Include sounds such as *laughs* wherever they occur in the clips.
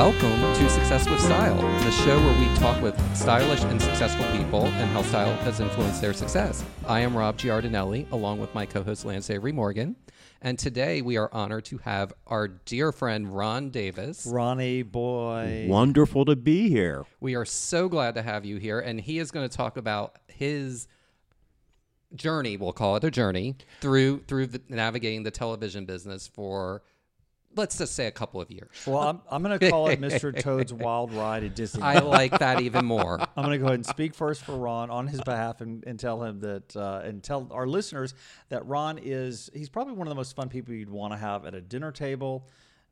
Welcome to Success with Style, the show where we talk with stylish and successful people and how style has influenced their success. I am Rob Giardinelli, along with my co host Lance Avery Morgan. And today we are honored to have our dear friend Ron Davis. Ronnie boy. Wonderful to be here. We are so glad to have you here. And he is going to talk about his journey, we'll call it a journey, through through the, navigating the television business for let's just say a couple of years. Well, I'm, I'm going to call it Mr. Toad's Wild Ride at Disney. I like that even more. *laughs* I'm going to go ahead and speak first for Ron on his behalf and, and tell him that, uh, and tell our listeners that Ron is, he's probably one of the most fun people you'd want to have at a dinner table,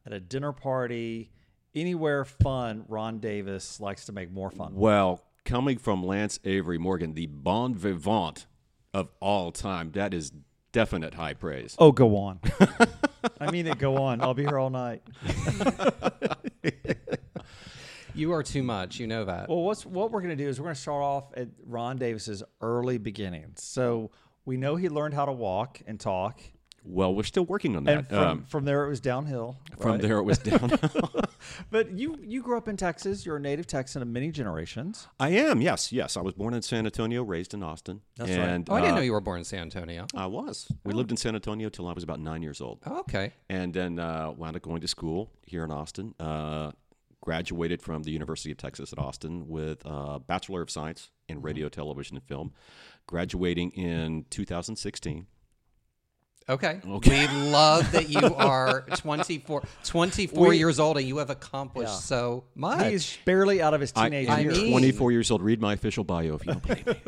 at a dinner party, anywhere fun. Ron Davis likes to make more fun. Well, coming from Lance Avery Morgan, the bon vivant of all time, that is definite high praise. Oh, go on. *laughs* I mean it. Go on. I'll be here all night. *laughs* You are too much. You know that. Well, what's what we're going to do is we're going to start off at Ron Davis's early beginnings. So we know he learned how to walk and talk, Well, we're still working on and that. from, Um, from there it was downhill. from right? there, it was downhill. *laughs* But you you grew up in Texas. You're a native Texan of many generations. I am, yes, yes. I was born in San Antonio, raised in Austin. That's right. oh, I didn't uh, know you were born in San Antonio. I was. We lived in San Antonio till I was about nine years old. Oh, okay. and then uh, wound up going to school here in Austin. Uh, graduated from the University of Texas at Austin with a Bachelor of Science in Radio, Television, and Film. Graduating in 2016. Okay. Okay. We love that you *laughs* are 24, 24 We- years old and you have accomplished Yeah. so much. He's barely out of his teenage am I years mean- 24 years old. Read my official bio if you don't believe me. *laughs*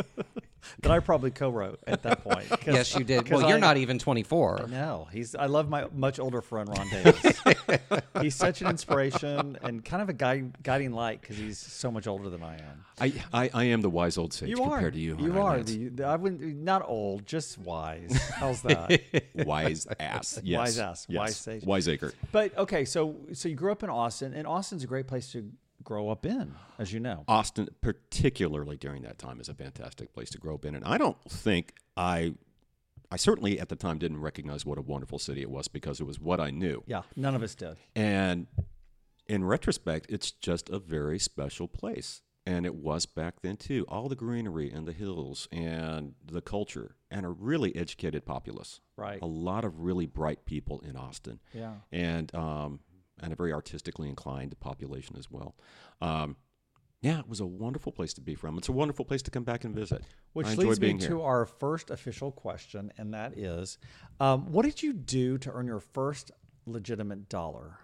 *laughs* that I probably co-wrote at that point. 'Cause- yes, you did. 'cause Well, you're I- not even 24. No, he's. I love my much older friend Ron Davis. *laughs* he's such an inspiration and kind of a guide, guiding light because he's so much older than I am. I, I, I am the wise old sage You compared are. to you. You aren't I, are. The, the- I wouldn't. Not old, just wise. How's that? *laughs* wise ass. Yes. Wise ass. Yes. Wise sage. Wiseacre. but okay, so so you grew up in Austin, and Austin's a great place to grow up in, as you know. Austin, particularly during that time, is a fantastic place to grow up in. And I don't think I, I certainly at the time didn't recognize what a wonderful city it was because it was what I knew. Yeah, none of us did. And in retrospect, it's just a very special place. And it was back then too. All the greenery and the hills and the culture and a really educated populace. Right. A lot of really bright people in Austin Yeah. and um, and a very artistically inclined population as well. Um, yeah, it was a wonderful place to be from. It's a wonderful place to come back and visit. Which leads me here. to our first official question, and that is, um, what did you do to earn your first legitimate dollar?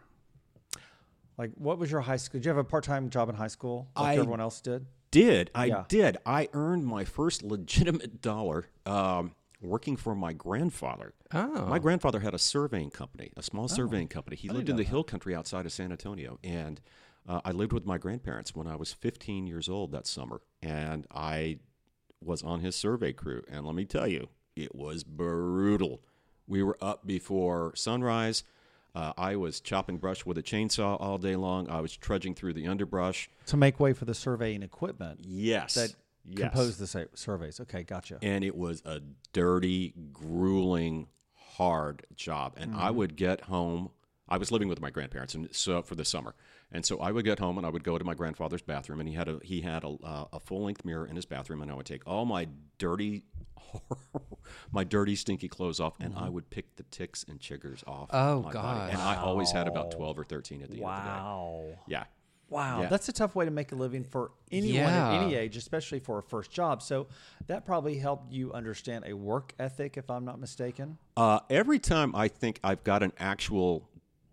Like, what was your high school? Did you have a part-time job in high school, like I- everyone else did? Did I Yeah. did I earned my first legitimate *laughs* dollar um, working for my grandfather. Oh. My grandfather had a surveying company, a small surveying company. He lived in the hill country outside of San Antonio, and uh, I lived with my grandparents when I was 15 years old that summer, and I was on his survey crew. And let me tell you, it was brutal. We were up before sunrise. Uh, I was chopping brush with a chainsaw all day long. I was trudging through the underbrush. To make way for the surveying equipment Yes. that yes. compose the sa- surveys. Okay, gotcha. and it was a dirty, grueling, hard job. And I would get home. I was living with my grandparents, and so for the summer, and so I would get home and I would go to my grandfather's bathroom, and he had a he had a, uh, a full length mirror in his bathroom, and I would take all my dirty, *laughs* my dirty, stinky clothes off, and I would pick the ticks and chiggers off. Oh, my body. And I always had about twelve or thirteen at the end of Wow. the day. Yeah. Wow, Yeah. that's a tough way to make a living for anyone Yeah. at any age, especially for a first job. So that probably helped you understand a work ethic, if I'm not mistaken. Uh, every time I think I've got an actual,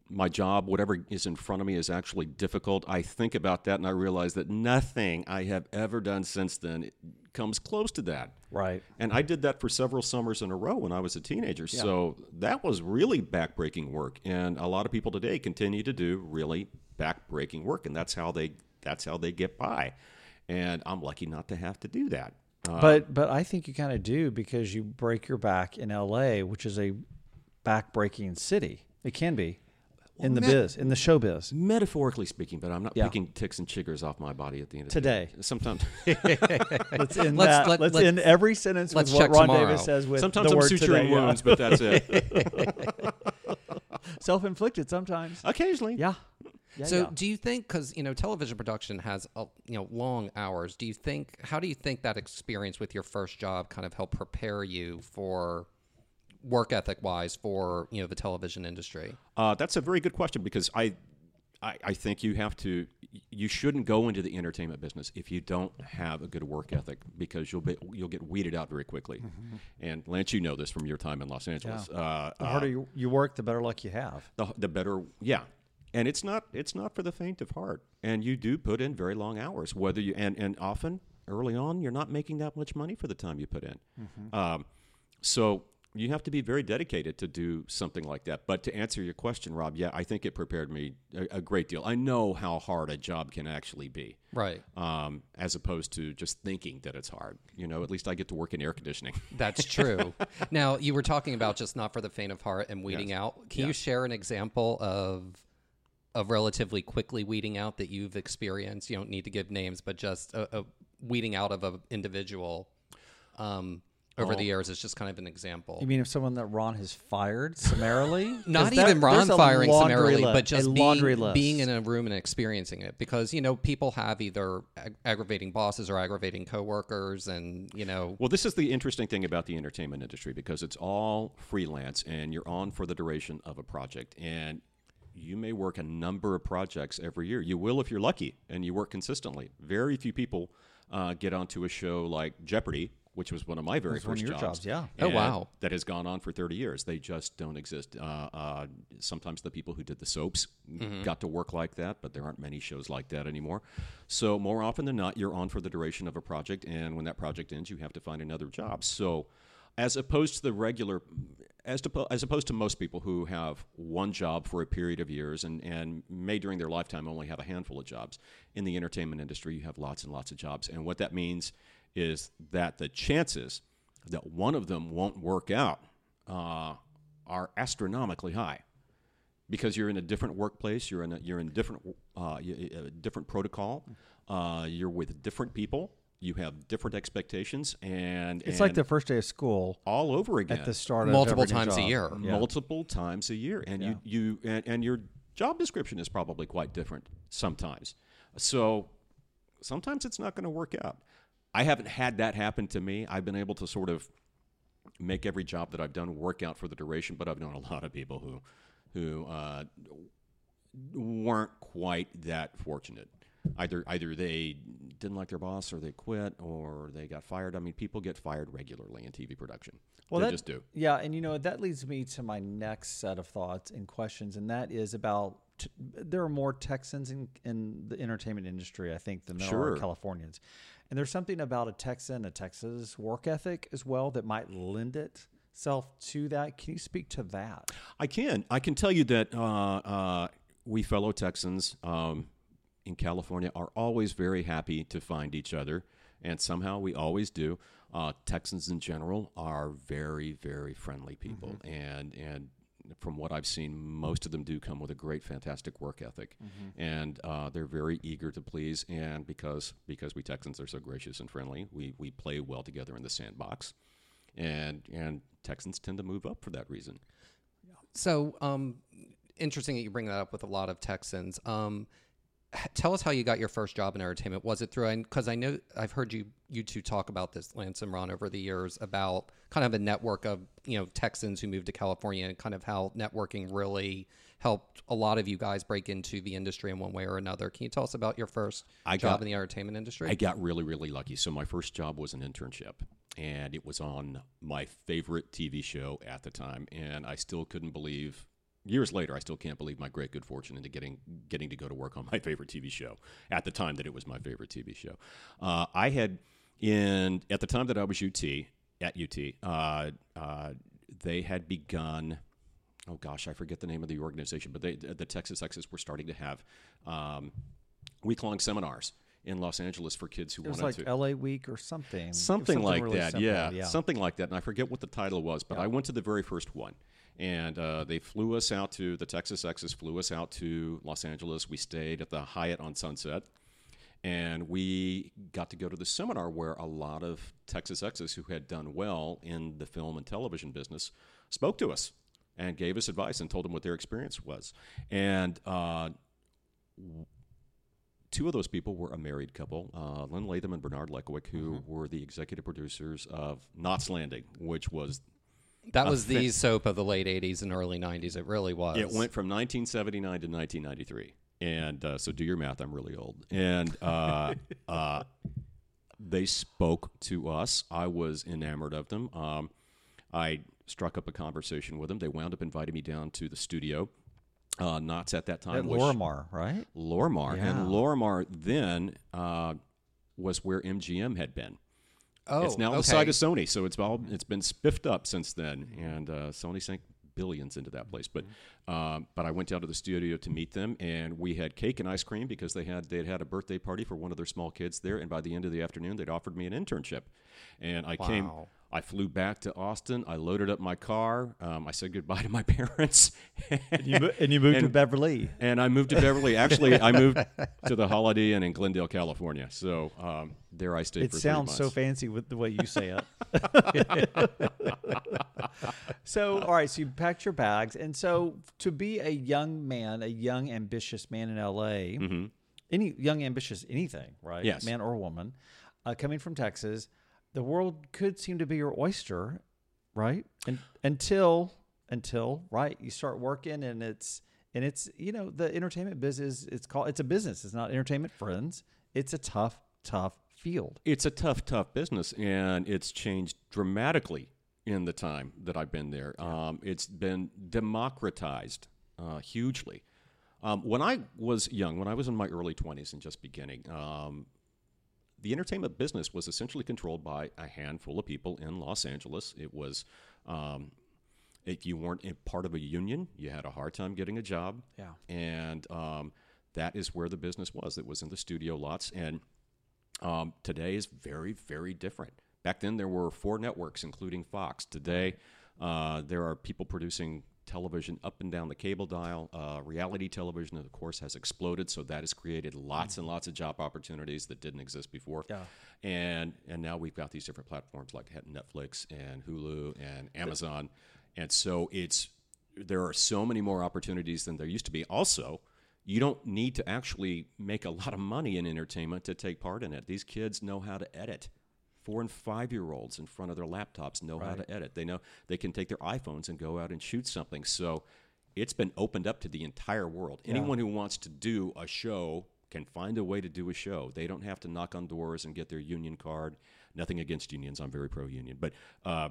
my job, whatever is in front of me is actually difficult, I think about that and I realize that nothing I have ever done since then comes close to that. Right. And I did that for several summers in a row when I was a teenager. So that was really backbreaking work. And a lot of people today continue to do really backbreaking work, and that's how they that's how they get by. And I'm lucky not to have to do that. Uh, But but I think you kind of do because you break your back in L.A., which is a back-breaking city. It can be in the ma- biz, in the show biz. metaphorically speaking, but I'm not Yeah. picking ticks and chiggers off my body at the end of Today. the day. Sometimes, *laughs* *laughs* Let's end Let's- that. let- let's let's- end every sentence let's with what Ron tomorrow. Davis says with sometimes the I'm word suturing today. yeah. wounds, but that's it. *laughs* Self-inflicted sometimes. Occasionally. Yeah. Yeah, so yeah. do you think because you know television production has uh, you know long hours? Do you think how do you think that experience with your first job kind of helped prepare you for work ethic wise for you know the television industry? Uh, that's a very good question because I, I, I think you have to. You shouldn't go into the entertainment business if you don't have a good work ethic because you'll be you'll get weeded out very quickly. And Lance, you know this from your time in Los Angeles. Uh, The uh, harder you, you work, the better luck you have. the, the better yeah and it's not it's not for the faint of heart. And you do put in very long hours whether you and, and often early on you're not making that much money for the time you put in. Um, so you have to be very dedicated to do something like that. But to answer your question rob yeah i think it prepared me a, a great deal. I know how hard a job can actually be Right. um, as opposed to just thinking that it's hard. You know at least i get to work in air conditioning. *laughs* That's true. *laughs* now you were talking about just not for the faint of heart and weeding out. Can you share an example of of relatively quickly weeding out that you've experienced? You don't need to give names, but just a, a weeding out of an individual um, over the years is just kind of an example. You mean if someone that Ron has fired summarily? *laughs* Not there- even Ron firing summarily, li- but just being, being in a room and experiencing it. Because you know, people have either ag- aggravating bosses or aggravating coworkers, and you know, Well, this is the interesting thing about the entertainment industry because it's all freelance and you're on for the duration of a project. And you may work a number of projects every year. You will if you're lucky and you work consistently. Very few people uh, get onto a show like Jeopardy, which was one of my very was one of first your jobs, yeah. Oh, wow. That has gone on for 30 years. They just don't exist. Uh, uh, sometimes the people who did the soaps got to work like that, but there aren't many shows like that anymore. So, more often than not, you're on for the duration of a project, and when that project ends, you have to find another job. So, as opposed to the regular, as, to, as opposed to most people who have one job for a period of years and, and may during their lifetime only have a handful of jobs, in the entertainment industry, you have lots and lots of jobs. And what that means is that the chances that one of them won't work out uh, are astronomically high because you're in a different workplace, you're in a, you're in different uh, different protocol, uh, you're with different people, you have different expectations, and It's like the first day of school all over again at the start of multiple every new times a year. Yeah. multiple times a year, and you you and, and your job description is probably quite different sometimes. So sometimes it's not going to work out. I haven't had that happen to me. I've been able to sort of make every job that I've done work out for the duration, but I've known a *laughs* lot of people who who uh, weren't quite that fortunate. Either either they didn't like their boss, or they quit, or they got fired. I mean, people get fired regularly in TV production. Well, they that, just do. Yeah, and you know that leads me to my next set of thoughts and questions, and that is about t- there are more Texans in, in the entertainment industry, I think, than there Sure. are Californians, and there's something about a Texan, a Texas work ethic as well that might lend itself to that. Can you speak to that? I can. I can tell you that uh, uh, we fellow Texans um, in California are always very happy to find each other, and somehow we always do. Uh, Texans in general are very, very friendly people, and and from what I've seen, most of them do come with a great, fantastic work ethic, and uh, they're very eager to please. And because because we Texans are so gracious and friendly, we we play well together in the sandbox, and and Texans tend to move up for that reason. So, um, interesting that you bring that up with a lot of Texans. Um, tell us how you got your first job in entertainment. Was it through? Because I know I've heard you you two talk about this, Lance and Ron, over the years about kind of a network of you know Texans who moved to California and kind of how networking really helped a lot of you guys break into the industry in one way or another. Can you tell us about your first I job got- in the entertainment industry? I got really, really lucky. So my first job was an internship, and it was on my favorite TV show at the time, and I still couldn't believe. Years later, I still can't believe my great good fortune into getting getting to go to work on my *laughs* favorite TV show at the time that it was my favorite TV show. Uh, I had in at the time that I was UT at UT, uh, uh, they had begun oh gosh, I forget the name of the organization, but they, the Texas Exes were starting to have um, week long seminars in Los Angeles for kids who It was wanted like to. LA Week or something. Was Something like really that, simple, yeah, something like that. And I forget what the title was, but I went to the very first one, and uh, they flew us out to the Texas Exes, flew us out to Los Angeles. We stayed at the Hyatt on Sunset, and we got to go to the seminar where a lot of Texas Exes who had done well in the film and television business spoke to us and gave us advice and told them what their experience was. And uh, two of those people were a married couple, uh, Lynn Latham and Bernard Lechowick, who were the executive producers of Knots Landing, which was That was the soap of the late 80s and early 90s. It really was. it went from 1979 to 1993. And uh, so do your math. I'm really old. And uh, *laughs* uh, they spoke to us. I was enamored of them. Um, I struck up a conversation with them. They wound up inviting me down to the studio. Uh, Knots at that time At was Lorimar, right? Lorimar. Yeah. And Lorimar then uh, was where MGM had been. Oh, it's now okay. the side of Sony, so it's all it's been spiffed up since then, and uh, Sony sank billions into that place. But um, but I went down to the studio to meet them, and we had cake and ice cream because they had they had had a birthday party for one of their small kids there, and by the end of the afternoon, they'd offered me an internship, and I came. I flew back to Austin. I loaded up my car. Um, I said goodbye to my *laughs* parents. And you, and you moved to Beverly. and I moved to Beverly. Actually, I moved to the Holiday Inn in Glendale, California. So um, there I stayed It sounds so fancy with the way you say it. *laughs* so, all right, so you packed your bags, and so to be a young man, a young ambitious man in LA, any young ambitious anything, right? Mm-hmm. Yes. man or woman, uh, coming from Texas, the world could seem to be your oyster, right? And until until right, you start working, and it's and it's you know the entertainment business. It's called it's a business. It's not entertainment friends. It's a tough, tough field. It's a tough, tough business, and it's changed dramatically in the time that I've been there. Um, it's been democratized uh, hugely. Um, when I was young, when I was in my early 20s and just beginning, um, the entertainment business was essentially controlled by a handful of people in Los Angeles. It was, um, if you weren't a part of a union, you had a hard time getting a job. Yeah. And um, that is where the business was. It was in the studio lots. And um, today is very, very different. Back then, there were four networks, including Fox. Today, uh, there are people producing television up and down the cable dial. Uh, reality television, of course, has exploded, so that has created lots and lots of job opportunities that didn't exist before. Yeah. And and now we've got these different platforms like Netflix and Hulu and Amazon, and so it's there are so many more opportunities than there used to be. Also, you don't need to actually make a lot of money in entertainment to take part in it. These kids know how to edit. Four and five year olds in front of their laptops know how to edit. They know they can take their iPhones and go out and shoot something. So it's been opened up to the entire world. Anyone who wants to do a show can find a way to do a show. They don't have to knock on doors and get their union card. Nothing against unions. I'm very pro union. But uh,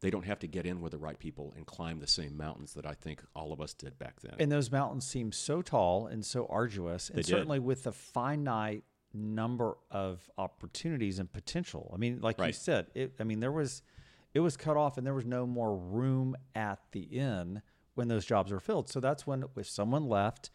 they don't have to get in with the right people and climb the same mountains that I think all of us did back then. And those mountains seem so tall and so arduous, and They did. certainly with the finite number of opportunities and potential. I mean, like you said, it. I mean, there was, it was cut off, and there was no more room at the inn when those jobs were filled. So that's when, if someone left,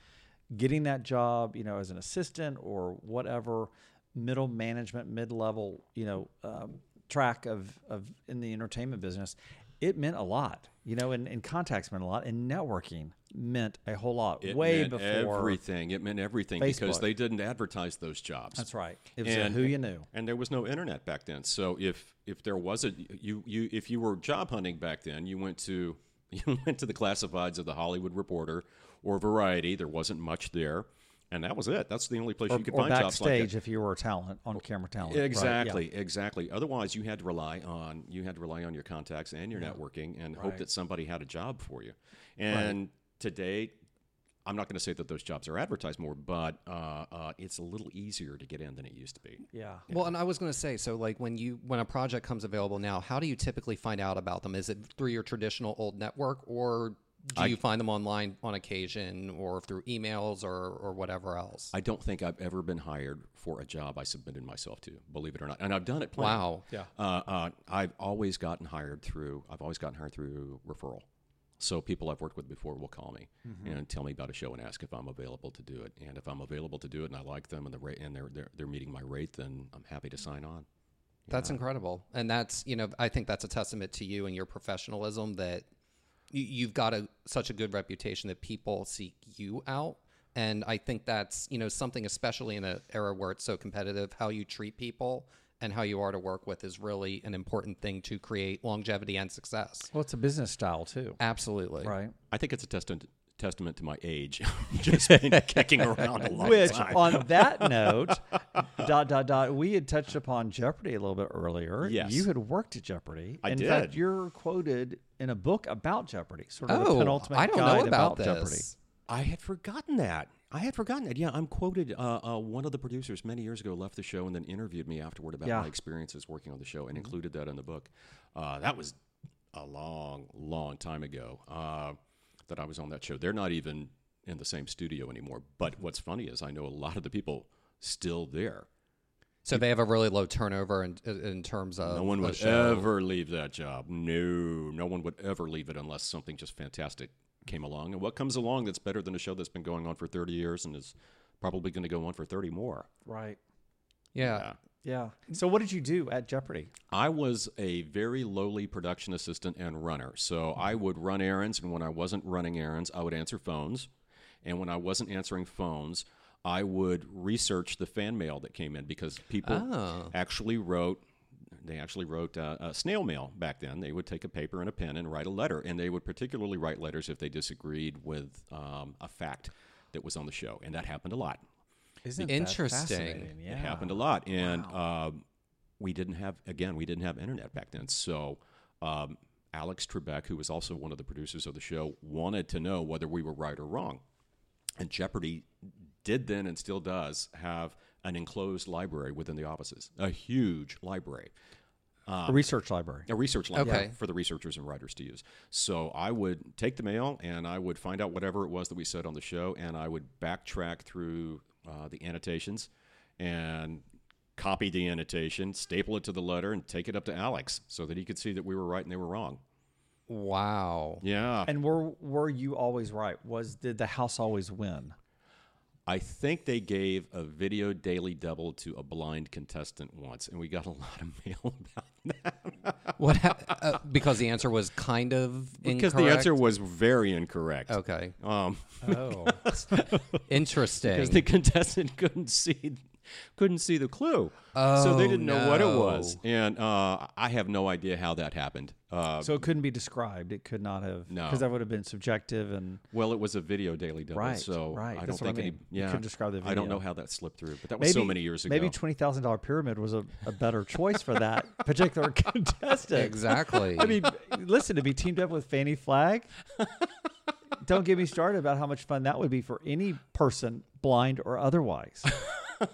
getting that job, you know, as an assistant or whatever, middle management, mid level, you know, um, track of of in the entertainment business, it meant a lot. You know, and, and contacts meant a lot, and networking meant a whole lot. It way before everything. It meant everything because they didn't advertise those jobs. That's right. It was And- who you knew. and there was no internet back then. So if if there was a you you if you were job hunting back then, you went to *laughs* you went to the classifieds of the Hollywood Reporter or Variety. There wasn't much there, and that was it. That's the only place Or, you could or find jobs like that. backstage if you were a talent on camera talent. Right, yeah. Exactly, exactly. Otherwise, you had to rely on you had to rely on your contacts and your networking and hope that somebody had a job for you. And today, I'm not going to say that those jobs are advertised more, but uh, uh, it's a little easier to get in than it used to be. Yeah. Well, and I was going to say, so like when you when a project comes available now, how do you typically find out about them? Is it through your traditional old network, or do you find them online on occasion, or through emails, or or whatever else? I don't think I've ever been hired for a job I submitted myself to, believe it or not. And I've done it plenty. Wow. Yeah. Uh, uh, I've always gotten hired through. I've always gotten hired through referral. So people I've worked with before will call me and tell me about a show and ask if I'm available to do it. And if I'm available to do it and I like them and the rate and they're they're, they're meeting my rate, then I'm happy to sign on. That's incredible, and that's you know I think that's a testament to you and your professionalism that you, you've got a such a good reputation that people seek you out, and I think that's you know something especially in an era where it's so competitive, how you treat people and how you are to work with is really an important thing to create longevity and success. Well, it's a business style too. Absolutely, Right. I think it's a testament testament to my age. *laughs* Just been *laughs* kicking around a long Which, time. on *laughs* that note, dot dot dot, we had touched upon Jeopardy a little bit earlier. Yes. you had worked at Jeopardy. I in did. fact, you're quoted in a book about Jeopardy, sort of Oh, penultimate I don't guide know about, Jeopardy. this. I had forgotten that. I had forgotten that. Yeah, I'm quoted. Uh, uh, one of the producers many years ago left the show and then interviewed me afterward about Yeah. Mm-hmm. my experiences working on the show and included that in the book. Uh, that was a long, long time ago uh, that I was on that show. They're not even in the same studio anymore. But what's funny is I know a lot of the people still there. So they have a really low turnover in, in terms of No one would show. ever leave that job. No, no one would ever leave it unless something just fantastic came along. And what comes along that's better than a show that's been going on for 30 years and is probably going to go on for 30 more? Right. Yeah. Yeah. So, what did you do at Jeopardy? I was a very lowly production assistant and runner. So I would run errands, and when I wasn't running errands, I would answer phones. And when I wasn't answering phones, I would research the fan mail that came in because people Oh. actually wrote. They actually wrote uh, uh, snail mail back then. They would take a paper and a pen and write a letter, and they would particularly write letters if they disagreed with um, a fact that was on the show, and that happened a lot. Isn't that Interesting. fascinating? It happened a lot, and um, we didn't have again we didn't have internet back then. So um, Alex Trebek, who was also one of the producers of the show, wanted to know whether we were right or wrong. And Jeopardy did then and still does have an enclosed library within the offices, a huge library a research library. a research library Okay. for the researchers and writers to use. So I would take the mail and I would find out whatever it was that we said on the show, and I would backtrack through uh, the annotations and copy the annotation, staple it to the letter, and take it up to Alex so that he could see that we were right and they were wrong. Wow. Yeah, And were were you always right? Was did the house always win? I think they gave a video daily double to a blind contestant once, and we got a lot of *laughs* mail about that What? Ha- uh, because the answer was kind of because the answer was very incorrect. Okay. Um, Oh, *laughs* Interesting. because the contestant couldn't see couldn't see the clue, so they Oh, didn't know what it was, and uh, I have no idea how that happened. Uh, so it couldn't be described. It could not have. No. because that would have been subjective and well, it was a video daily double, Right, so right. I don't That's what I think any. mean. You couldn't describe the video. I don't know how that slipped through, but that was so many years ago. Maybe twenty thousand dollar pyramid was a, a better choice for that *laughs* particular *laughs* contestant. exactly. I mean, listen, to be teamed up with Fannie Flagg. *laughs* Don't get me started about how much fun that would be for any person, blind or otherwise. *laughs*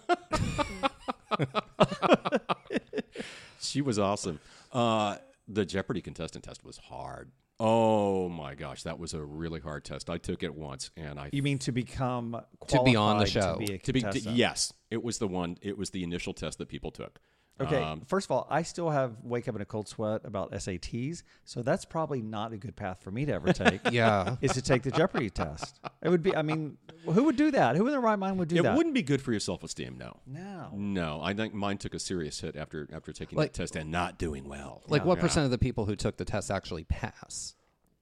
she was awesome. Uh, the Jeopardy contestant test was hard. Oh my gosh, that was a really hard test. I took it once, and I You mean to become To be on the show. To be a to be contestant. yes, it was the one. It was the initial test that people took. Okay. Um, First of all, I still have wake up in a cold sweat about SATs, so that's probably not a good path for me to ever take. *laughs* yeah. Is to take the Jeopardy test. It would be. I mean, who would do that? Who in their right mind would do it that? It wouldn't be good for your self-esteem. No. No. No, I think mine took a serious hit after after taking Like- that test and not doing well. Like, what Yeah. percent of the people who took the test actually pass?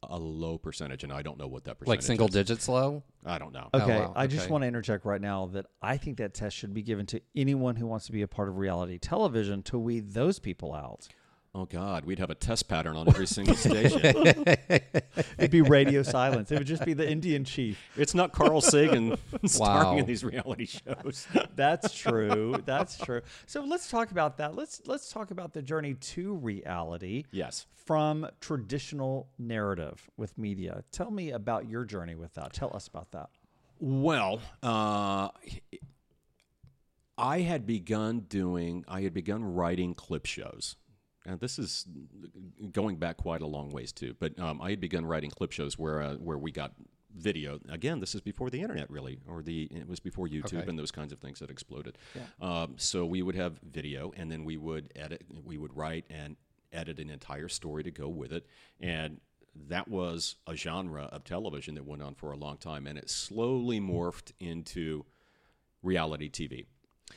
A low percentage, and I don't know what that percentage. Like single is. digits low? I don't know. Okay, oh, wow, I just okay. want to interject right now that I think that test should be given to anyone who wants to be a part of reality television to weed those people out. Oh God, we'd have a test pattern on every single station. *laughs* It'd be radio silence. It would just be the Indian chief. It's not Carl Sagan *laughs* starring Wow. in these reality shows. *laughs* That's true. That's true. So let's talk about that. Let's let's talk about the journey to reality yes. from traditional narrative with media. Tell me about your journey with that. Tell us about that. Well, uh, I had begun doing, I had begun writing clip shows. And this is going back quite a long ways too. But um, I had begun writing clip shows where uh, where we got video. Again, this is before the internet, really, or the it was before YouTube Okay. and those kinds of things that exploded. Um, so we would have video, and then we would edit. We would write and edit an entire story to go with it, and that was a genre of television that went on for a long time, and it slowly morphed into reality TV.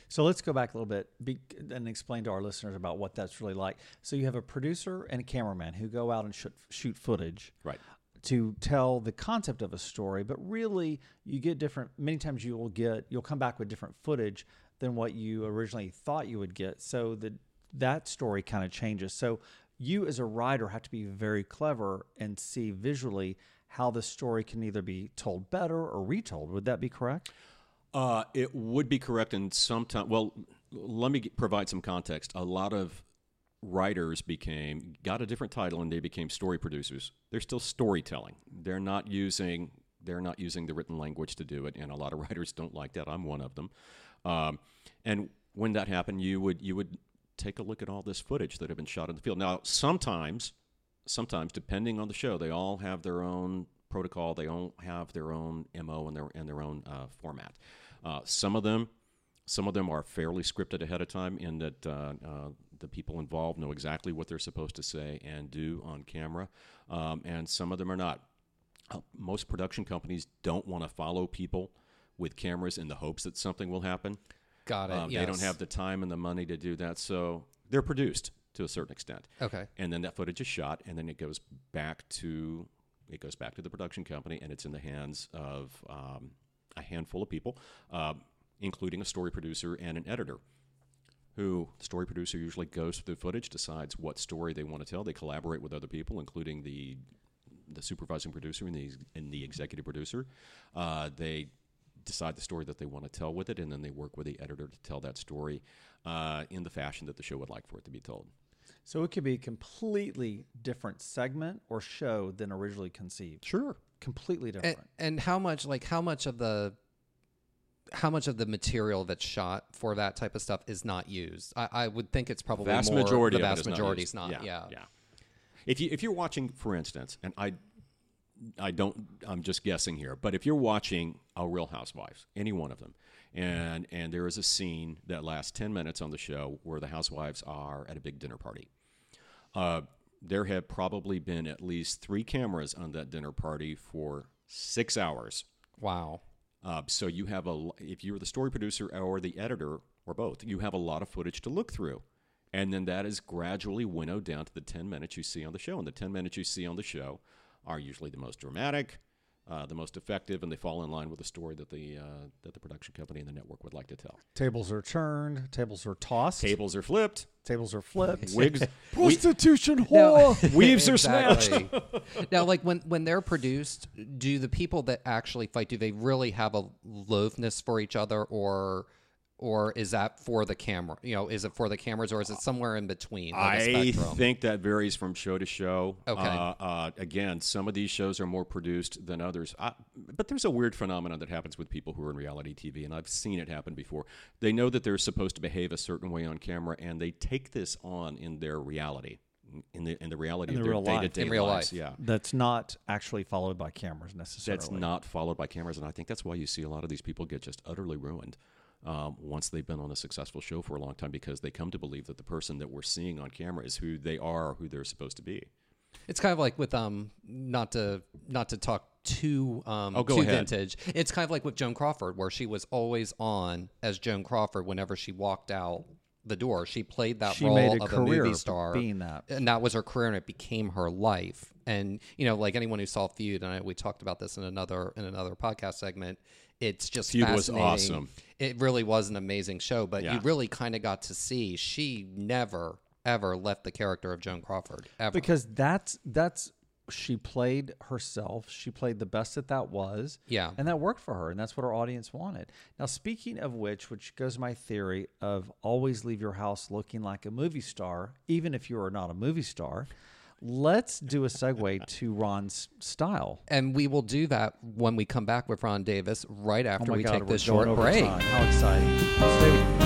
So let's go back a little bit be, and explain to our listeners about what that's really like. So you have a producer and a cameraman who go out and shoot, shoot footage Right. to tell the concept of a story, but really you get different. Many times you will get you'll come back with different footage than what you originally thought you would get. So that that story kind of changes. So you as a writer have to be very clever and see visually how the story can either be told better or retold. Would that be correct? Uh, it would be correct, and sometimes. Well, let me provide some context. A lot of writers became got a different title, and they became story producers. They're still storytelling. They're not using they're not using the written language to do it, and a lot of *laughs* writers don't like that. I'm one of them. Um, and when that happened, you would you would take a look at all this footage that had been shot in the field. Now, sometimes, sometimes depending on the show, they all have their own protocol. They all have their own mo and their and their own uh, format. Uh, some of them, some of them are fairly scripted ahead of time in that uh, uh, the people involved know exactly what they're supposed to say and do on camera, um, and some of them are not. Uh, most production companies don't want to follow people with cameras in the hopes that something will happen. Got it. Um, They don't have the time and the money to do that, so they're produced to a certain extent. Okay. And then that footage is shot, and then it goes back to it goes back to the production company, and it's in the hands of um, a handful of people, uh, including a story producer and an editor. Who the story producer usually goes through the footage, decides what story they want to tell. They collaborate with other people, including the the supervising producer and the and the executive producer. Uh, they decide the story that they want to tell with it, and then they work with the editor to tell that story uh, in the fashion that the show would like for it to be told. So it could be a completely different segment or show than originally conceived. Sure. Completely different. and how much like how much of the how much of the material that's shot for that type of stuff is not used? I, I would think it's probably vast more, majority the vast it is majority not is not. used. Yeah. yeah. If you if you're watching, for instance, and I, I don't, I'm just guessing here, but if you're watching a Real Housewives, any one of them, and and there is a scene that lasts ten minutes on the show where the housewives are at a big dinner party, uh, there have probably been at least three cameras on that dinner party for six hours. Wow. Uh, so you have a if you're the story producer or the editor or both, you have a lot of footage to look through, and then that is gradually winnowed down to the ten minutes you see on the show. And the ten minutes you see on the show are usually the most dramatic, uh, the most effective, and they fall in line with the story that the uh, that the production company and the network would like to tell. Tables are turned. Tables are tossed. Tables are flipped, Tables are flipped. *laughs* wigs, *laughs* we- Prostitution Now- whore. *laughs* weaves are snatched. Now, like when when they're produced, do the people that actually fight do they really have a loathness for each other, or or is that for the camera? You know, is it for the cameras, or is it somewhere in between? Like a I think that varies from show to show. Okay. Uh, uh, again, some of these shows are more produced than others. I, but there's a weird phenomenon that happens with people who are in reality TV, and I've seen it happen before. They know that they're supposed to behave a certain way on camera, and they take this on in their reality, in the in the reality In of the their day-to-day In real lives. life. Yeah. That's not actually followed by cameras necessarily. That's not followed by cameras, and I think that's why you see a lot of these people get just utterly ruined um, once they've been on a successful show for a long time because they come to believe that the person that we're seeing on camera is who they are, or who they're supposed to be. It's kind of like with um not to not to talk too um Oh, go too ahead. vintage. It's kind of like with Joan Crawford where she was always on as Joan Crawford whenever she walked out the door. She played that She role made a of a movie star. being that. And that was her career and it became her life. And you know, like anyone who saw Feud and I, we talked about this in another in another podcast segment, it's just Feud was awesome. It really was an amazing show, but you really kind of got to see she never ever left the character of Joan Crawford ever. because that's that's she played herself. She played the best that that was. Yeah. And that worked for her, and that's what our audience wanted. Now, speaking of which, which goes my theory of always leave your house looking like a movie star, even if you are not a movie star. Let's do a segue to Ron's style. And we will do that when we come back with Ron Davis right oh after oh we God, take this short break. time. How exciting!